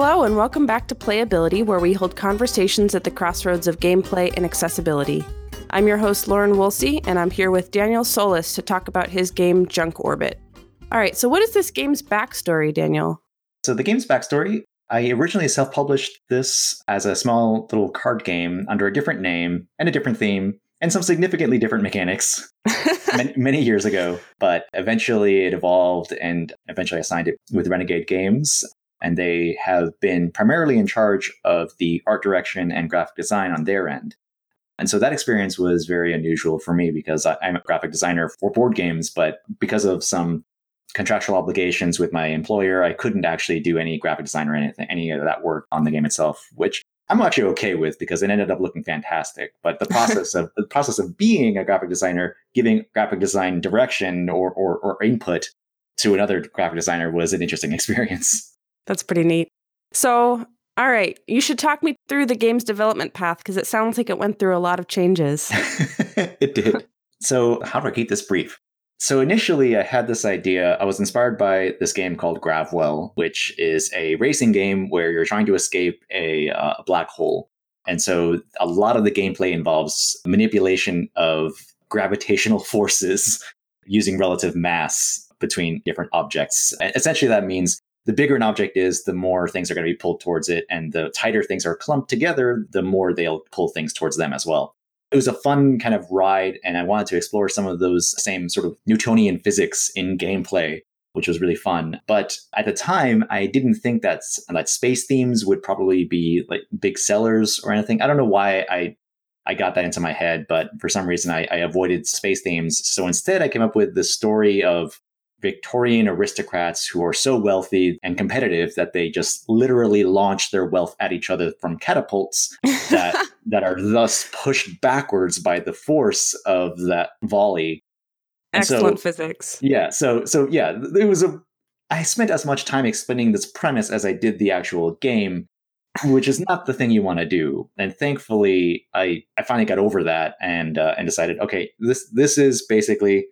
Hello, and welcome back to Playability, where we hold conversations at the crossroads of gameplay and accessibility. I'm your host, Lauren Woolsey, and I'm here with Daniel Solis to talk about his game Junk Orbit. All right, so what is this game's backstory, Daniel? So, the game's backstory I originally self published this as a small little card game under a different name and a different theme and some significantly different mechanics many, many, years ago. But eventually it evolved and eventually I signed it with Renegade Games. And they have been primarily in charge of the art direction and graphic design on their end. And so that experience was very unusual for me because I'm a graphic designer for board games, but because of some contractual obligations with my employer, I couldn't actually do any graphic design or anything, any of that work on the game itself, which I'm actually okay with because it ended up looking fantastic. But the process of the process of being a graphic designer, giving graphic design direction or, or, or input to another graphic designer was an interesting experience. That's pretty neat. So, all right, you should talk me through the game's development path because it sounds like it went through a lot of changes. it did. So, how do I keep this brief? So initially, I had this idea. I was inspired by this game called Gravwell, which is a racing game where you're trying to escape a, uh, a black hole. And so a lot of the gameplay involves manipulation of gravitational forces using relative mass between different objects. And essentially, that means the bigger an object is, the more things are going to be pulled towards it. And the tighter things are clumped together, the more they'll pull things towards them as well. It was a fun kind of ride and i wanted to explore some of those same sort of newtonian physics in gameplay which was really fun. But at the time i didn't think that that space themes would probably be like big sellers or anything. I don't know why i i got that into my head but for some reason i, I avoided space themes. So instead i came up with the story of Victorian aristocrats who are so wealthy and competitive that they just literally launch their wealth at each other from catapults that that are thus pushed backwards by the force of that volley. Excellent so, physics. Yeah, so so yeah, it was a I spent as much time explaining this premise as I did the actual game, which is not the thing you want to do. And thankfully, I I finally got over that and uh, and decided, okay, this this is basically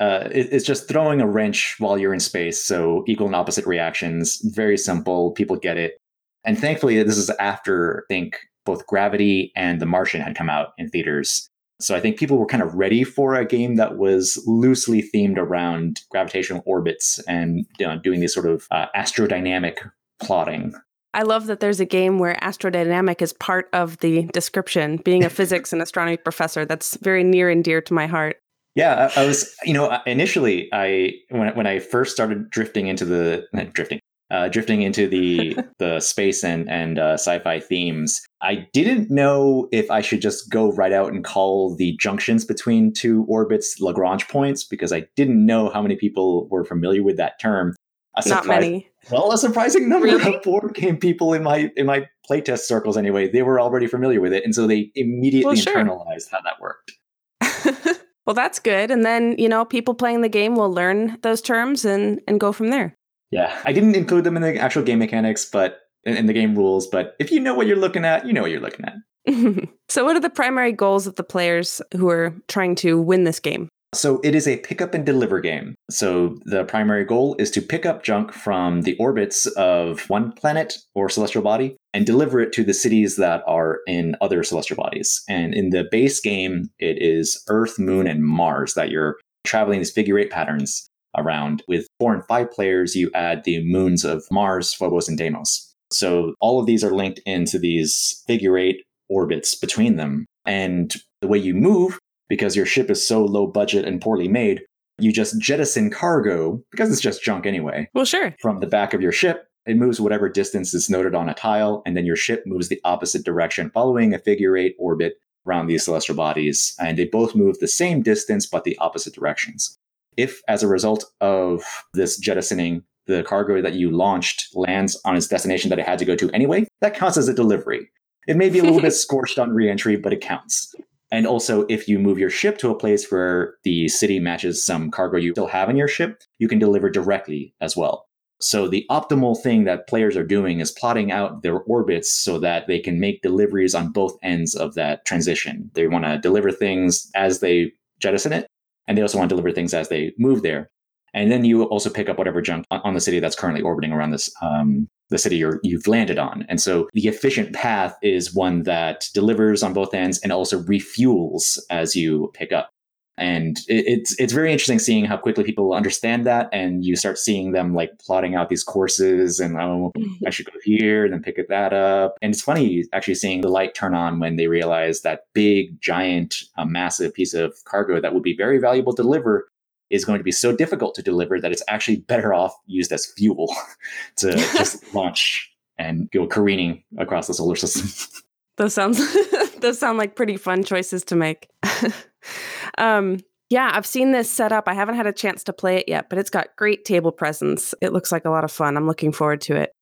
uh, it, it's just throwing a wrench while you're in space. So equal and opposite reactions, very simple. People get it. And thankfully, this is after I think both Gravity and The Martian had come out in theaters. So I think people were kind of ready for a game that was loosely themed around gravitational orbits and you know, doing this sort of uh, astrodynamic plotting. I love that there's a game where astrodynamic is part of the description. Being a physics and astronomy professor, that's very near and dear to my heart. Yeah, I, I, was, you know, initially I when when I first started drifting into the drifting, uh, drifting into the the space and and uh, sci-fi themes, I didn't know if I should just go right out and call the junctions between two orbits Lagrange points because I didn't know how many people were familiar with that term. A Not many. Well, a surprising number really? of board game people in my in my playtest circles anyway, they were already familiar with it, and so they immediately well, sure. internalized how that worked. Well, that's good. And then, you know, people playing the game will learn those terms and, and go from there. Yeah. I didn't include them in the actual game mechanics, but in, the game rules. But if you know what you're looking at, you know what you're looking at. so, what are the primary goals of the players who are trying to win this game? So it is a pick up and deliver game. So the primary goal is to pick up junk from the orbits of one planet or celestial body and deliver it to the cities that are in other celestial bodies. And in the base game, it is Earth, Moon, and Mars that you're traveling these figure eight patterns around. With four and five players, you add the moons of Mars, Phobos, and Deimos. So all of these are linked into these figure eight orbits between them. And the way you move because your ship is so low budget and poorly made, you just jettison cargo, because it's just junk anyway. Well, sure. From the back of your ship. It moves whatever distance is noted on a tile, and then your ship moves the opposite direction, following a figure eight orbit around these celestial bodies. And they both move the same distance, but the opposite directions. If, as a result of this jettisoning, the cargo that you launched lands on its destination that it had to go to anyway, that counts as a delivery. It may be a little bit scorched on reentry, but it counts. And also, if you move your ship to a place where the city matches some cargo you still have in your ship, you can deliver directly as well. So, the optimal thing that players are doing is plotting out their orbits so that they can make deliveries on both ends of that transition. They want to deliver things as they jettison it, and they also want to deliver things as they move there. And then you also pick up whatever junk on the city that's currently orbiting around this um, the city you're, you've landed on. And so the efficient path is one that delivers on both ends and also refuels as you pick up. And it, it's it's very interesting seeing how quickly people understand that, and you start seeing them like plotting out these courses, and oh, mm-hmm. I should go here and then pick that up. And it's funny actually seeing the light turn on when they realize that big, giant, uh, massive piece of cargo that would be very valuable to deliver is going to be so difficult to deliver that it's actually better off used as fuel to just launch and go careening across the solar system. Those sounds those sound like pretty fun choices to make. Um, yeah, I've seen this set up. I haven't had a chance to play it yet, but it's got great table presence. It looks like a lot of fun. I'm looking forward to it.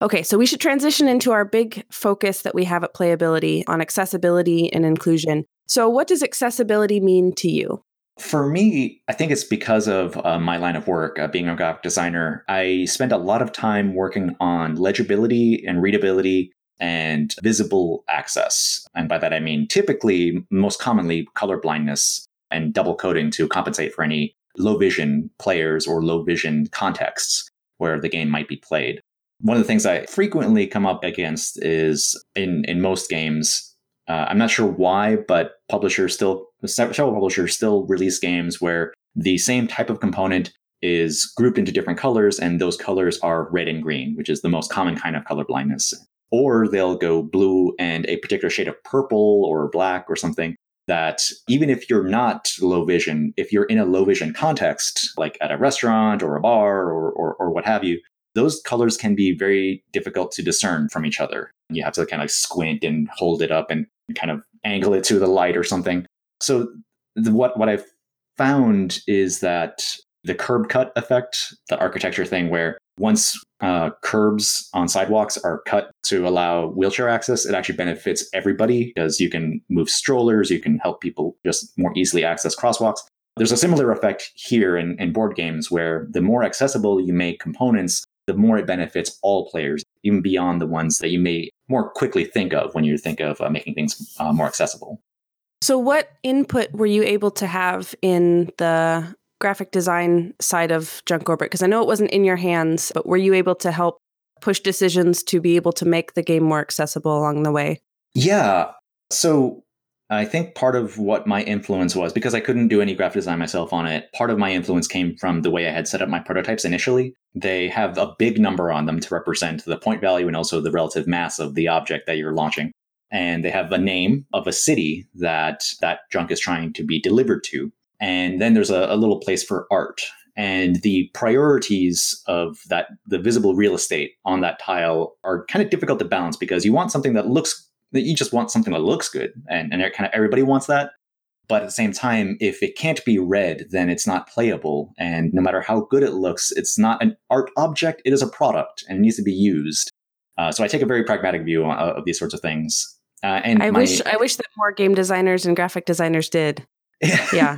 Okay, so we should transition into our big focus that we have at Playability on accessibility and inclusion. So, what does accessibility mean to you? For me, I think it's because of uh, my line of work, uh, being a graphic designer. I spend a lot of time working on legibility and readability and visible access. And by that, I mean typically, most commonly, color blindness and double coding to compensate for any low vision players or low vision contexts where the game might be played. One of the things I frequently come up against is in, in most games, uh, I'm not sure why, but publishers still, several publishers still release games where the same type of component is grouped into different colors, and those colors are red and green, which is the most common kind of color blindness. Or they'll go blue and a particular shade of purple or black or something that even if you're not low vision, if you're in a low vision context, like at a restaurant or a bar or, or, or what have you, those colors can be very difficult to discern from each other. You have to kind of squint and hold it up and kind of angle it to the light or something. So the, what what I've found is that the curb cut effect, the architecture thing, where once uh, curbs on sidewalks are cut to allow wheelchair access, it actually benefits everybody because you can move strollers, you can help people just more easily access crosswalks. There's a similar effect here in, in board games where the more accessible you make components, the more it benefits all players, even beyond the ones that you may more quickly think of when you think of uh, making things uh, more accessible. So, what input were you able to have in the graphic design side of Junk Orbit? Because I know it wasn't in your hands, but were you able to help push decisions to be able to make the game more accessible along the way? Yeah. So, I think part of what my influence was, because I couldn't do any graphic design myself on it, part of my influence came from the way I had set up my prototypes initially. They have a big number on them to represent the point value and also the relative mass of the object that you're launching. And they have a name of a city that that junk is trying to be delivered to. And then there's a, a little place for art. And the priorities of that, the visible real estate on that tile are kind of difficult to balance because you want something that looks you just want something that looks good and, and kind of everybody wants that. But at the same time if it can't be read then it's not playable. And no matter how good it looks it's not an art object it is a product and it needs to be used. Uh, so i take a very pragmatic view of, of these sorts of things. Uh, and i my, wish i wish that more game designers and graphic designers did yeah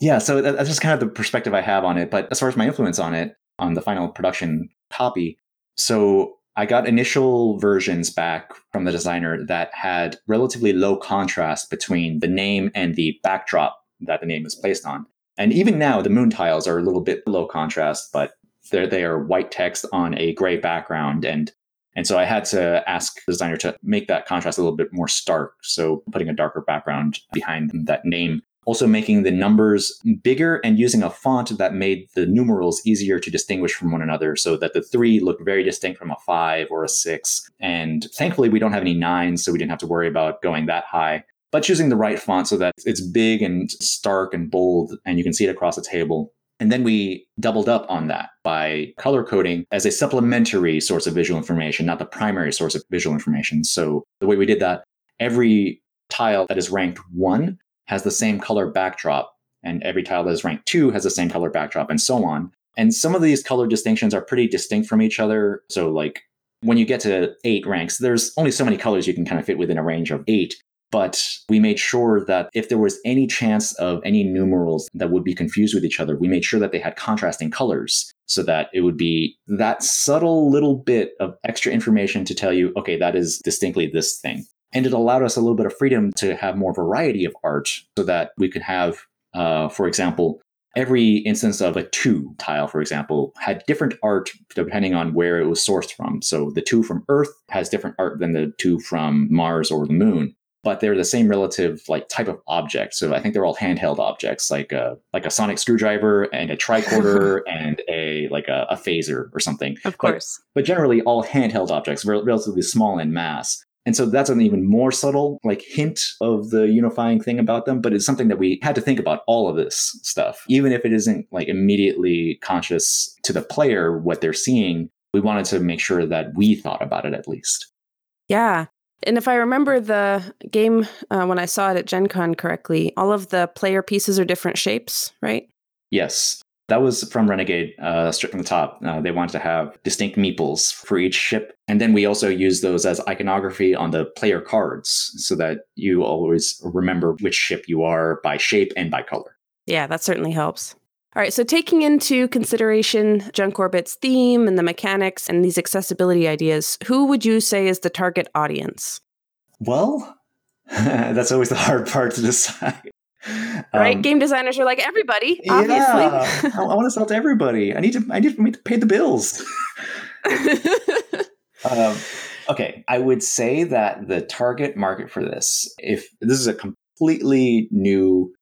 yeah so that's just kind of the perspective i have on it but as far as my influence on it on the final production copy so I got initial versions back from the designer that had relatively low contrast between the name and the backdrop that the name is placed on. And even now, the moon tiles are a little bit low contrast, but they're, they are white text on a gray background. And, and so I had to ask the designer to make that contrast a little bit more stark. So putting a darker background behind that name also making the numbers bigger and using a font that made the numerals easier to distinguish from one another so that the three looked very distinct from a five or a six. And thankfully, we don't have any nines, so we didn't have to worry about going that high. But choosing the right font so that it's big and stark and bold and you can see it across the table. And then we doubled up on that by color coding as a supplementary source of visual information, not the primary source of visual information. So the way we did that, every tile that is ranked one has the same color backdrop, and every tile that is ranked two has the same color backdrop, and so on. And some of these color distinctions are pretty distinct from each other. So, like when you get to eight ranks, there's only so many colors you can kind of fit within a range of eight. But we made sure that if there was any chance of any numerals that would be confused with each other, we made sure that they had contrasting colors so that it would be that subtle little bit of extra information to tell you, okay, that is distinctly this thing. And it allowed us a little bit of freedom to have more variety of art so that we could have, uh, for example, every instance of a two tile, for example, had different art depending on where it was sourced from. So the two from Earth has different art than the two from Mars or the Moon but they're the same relative like type of object. So I think they're all handheld objects, like a like a sonic screwdriver and a tricorder and a like a, a, phaser or something. Of course, but, but generally all handheld objects, relatively small in mass. And so that's an even more subtle like hint of the unifying thing about them, but it's something that we had to think about all of this stuff. Even if it isn't like immediately conscious to the player what they're seeing, we wanted to make sure that we thought about it at least. Yeah. And if I remember the game uh, when I saw it at Gen Con correctly, all of the player pieces are different shapes, right? Yes. That was from Renegade, uh, straight from the top. Uh, they wanted to have distinct meeples for each ship. And then we also use those as iconography on the player cards so that you always remember which ship you are by shape and by color. Yeah, that certainly helps. All right, so taking into consideration Junk Orbit's theme and the mechanics and these accessibility ideas, who would you say is the target audience? Well, that's always the hard part to decide. Right, um, game designers are like everybody. Obviously, yeah, I, I want to sell to everybody. I need to. I need to pay the bills. um, okay, I would say that the target market for this, if this is a completely new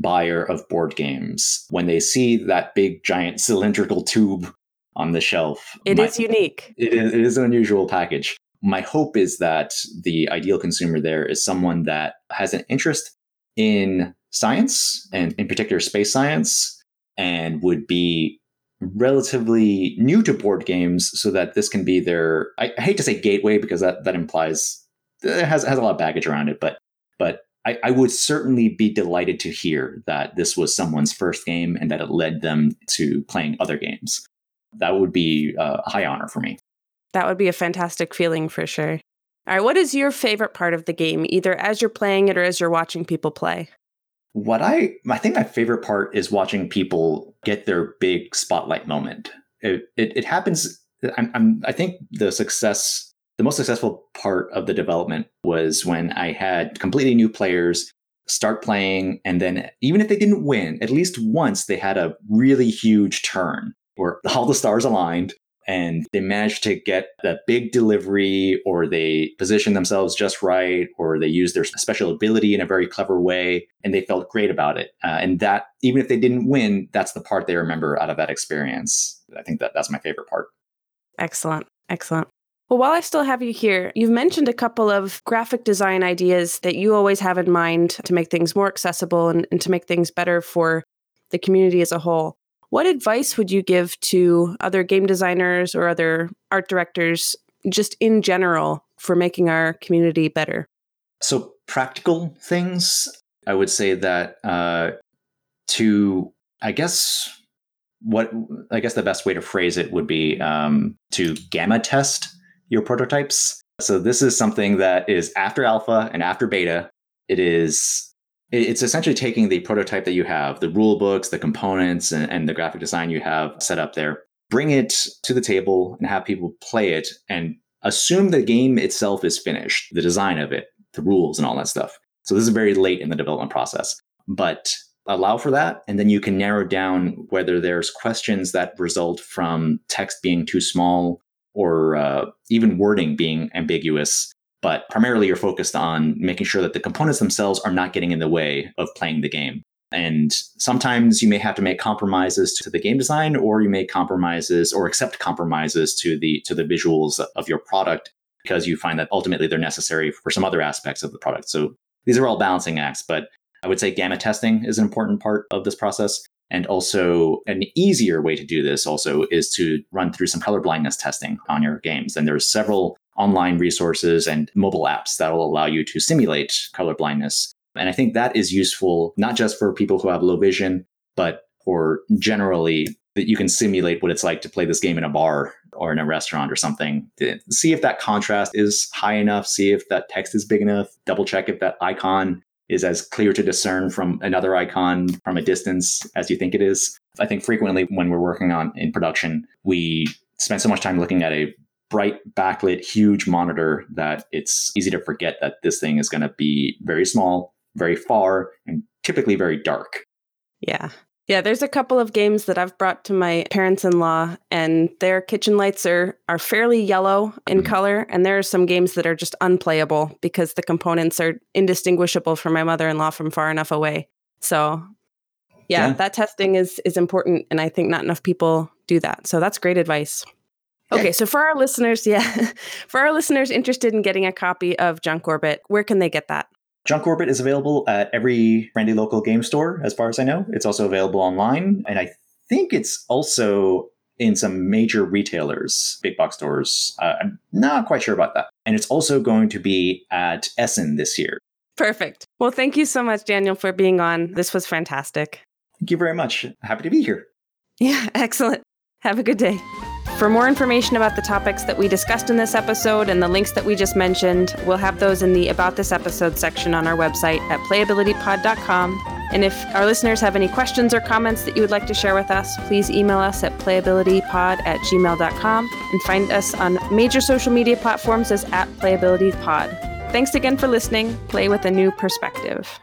buyer of board games when they see that big giant cylindrical tube on the shelf. It my, is unique. It is, it is an unusual package. My hope is that the ideal consumer there is someone that has an interest in science and in particular space science and would be relatively new to board games so that this can be their I, I hate to say gateway because that that implies it has has a lot of baggage around it but but I, I, would certainly be delighted to hear that this was someone's first game and that it led them to playing other games. That would be uh, a high honor for me. That would be a fantastic feeling for sure. All right, what is your favorite part of the game, either as you're playing it or as you're watching people play? What I I think my favorite part is watching people get their big spotlight moment. It it, it happens. I'm, I'm I think the success the most successful part of the development was when I had completely new players start playing, and then even if they didn't win, at least once they had a really huge turn where all the stars aligned and they managed to get that big delivery or they positioned themselves just right or they used their special ability in a very clever way and they felt great about it. Uh, and that even if they didn't win that's the part they remember out of that experience. I think that that's my favorite part. Excellent. Excellent well, while I still have you here, you've mentioned a couple of graphic design ideas that you always have in mind to make things more accessible and, and, to make things better for the community as a whole. What advice would you give to other game designers or other art directors, just in general, for making our community better? So, practical things, I would say that uh, to, I guess, what I guess the best way to phrase it would be um, to gamma test your prototypes. So this is something that is after alpha and after beta. It is it's essentially taking the prototype that you have, the rule books, the components, and, and the graphic design you have set up there, bring it to the table and have people play it and assume the game itself is finished, the design of it, the rules, and all that stuff. So this is very late in the development process. But allow for that. And then you can narrow down whether there's questions that result from text being too small or uh, even wording being ambiguous. But primarily, you're focused on making sure that the components themselves are not getting in the way of playing the game. And sometimes you may have to make compromises to the game design, or you make compromises or accept compromises to the to the visuals of your product because you find that ultimately they're necessary for some other aspects of the product. So these are all balancing acts, but I would say gamma testing is an important part of this process. And also, an easier way to do this also is to run through some color blindness testing on your games. And there's several online resources and mobile apps that will allow you to simulate color blindness. And I think that is useful not just for people who have low vision, but for generally that you can simulate what it's like to play this game in a bar or in a restaurant or something. See if that contrast is high enough, see if that text is big enough, double check if that icon is as clear to discern from another icon from a distance as you think it is. I think frequently when we're working on in production, we spend so much time looking at a bright backlit huge monitor that it's easy to forget that this thing is going to be very small, very far, and typically very dark. Yeah. Yeah, there's a couple of games that I've brought to my parents-in-law and their kitchen lights are are fairly yellow in mm. color and there are some games that are just unplayable because the components are indistinguishable for my mother-in-law from far enough away. So, yeah, yeah, that testing is is important and I think not enough people do that. So that's great advice. Okay, so for our listeners, yeah, for our listeners interested in getting a copy of Junk Orbit, where can they get that? Junk Orbit is available at every friendly local game store, as far as I know. It's also available online, and I think it's also in some major retailers, big box stores. Uh, I'm not quite sure about that. And it's also going to be at Essen this year. Perfect. Well, thank you so much, Daniel, for being on. This was fantastic. Thank you very much. Happy to be here. Yeah, excellent. Have a good day. For more information about the topics that we discussed in this episode and the links that we just mentioned, we'll have those in the About This Episode section on our website at playabilitypod.com. And if our listeners have any questions or comments that you would like to share with us, please email us at playabilitypod at gmail.com and find us on major social media platforms as at playabilitypod. Thanks again for listening. Play with a new perspective.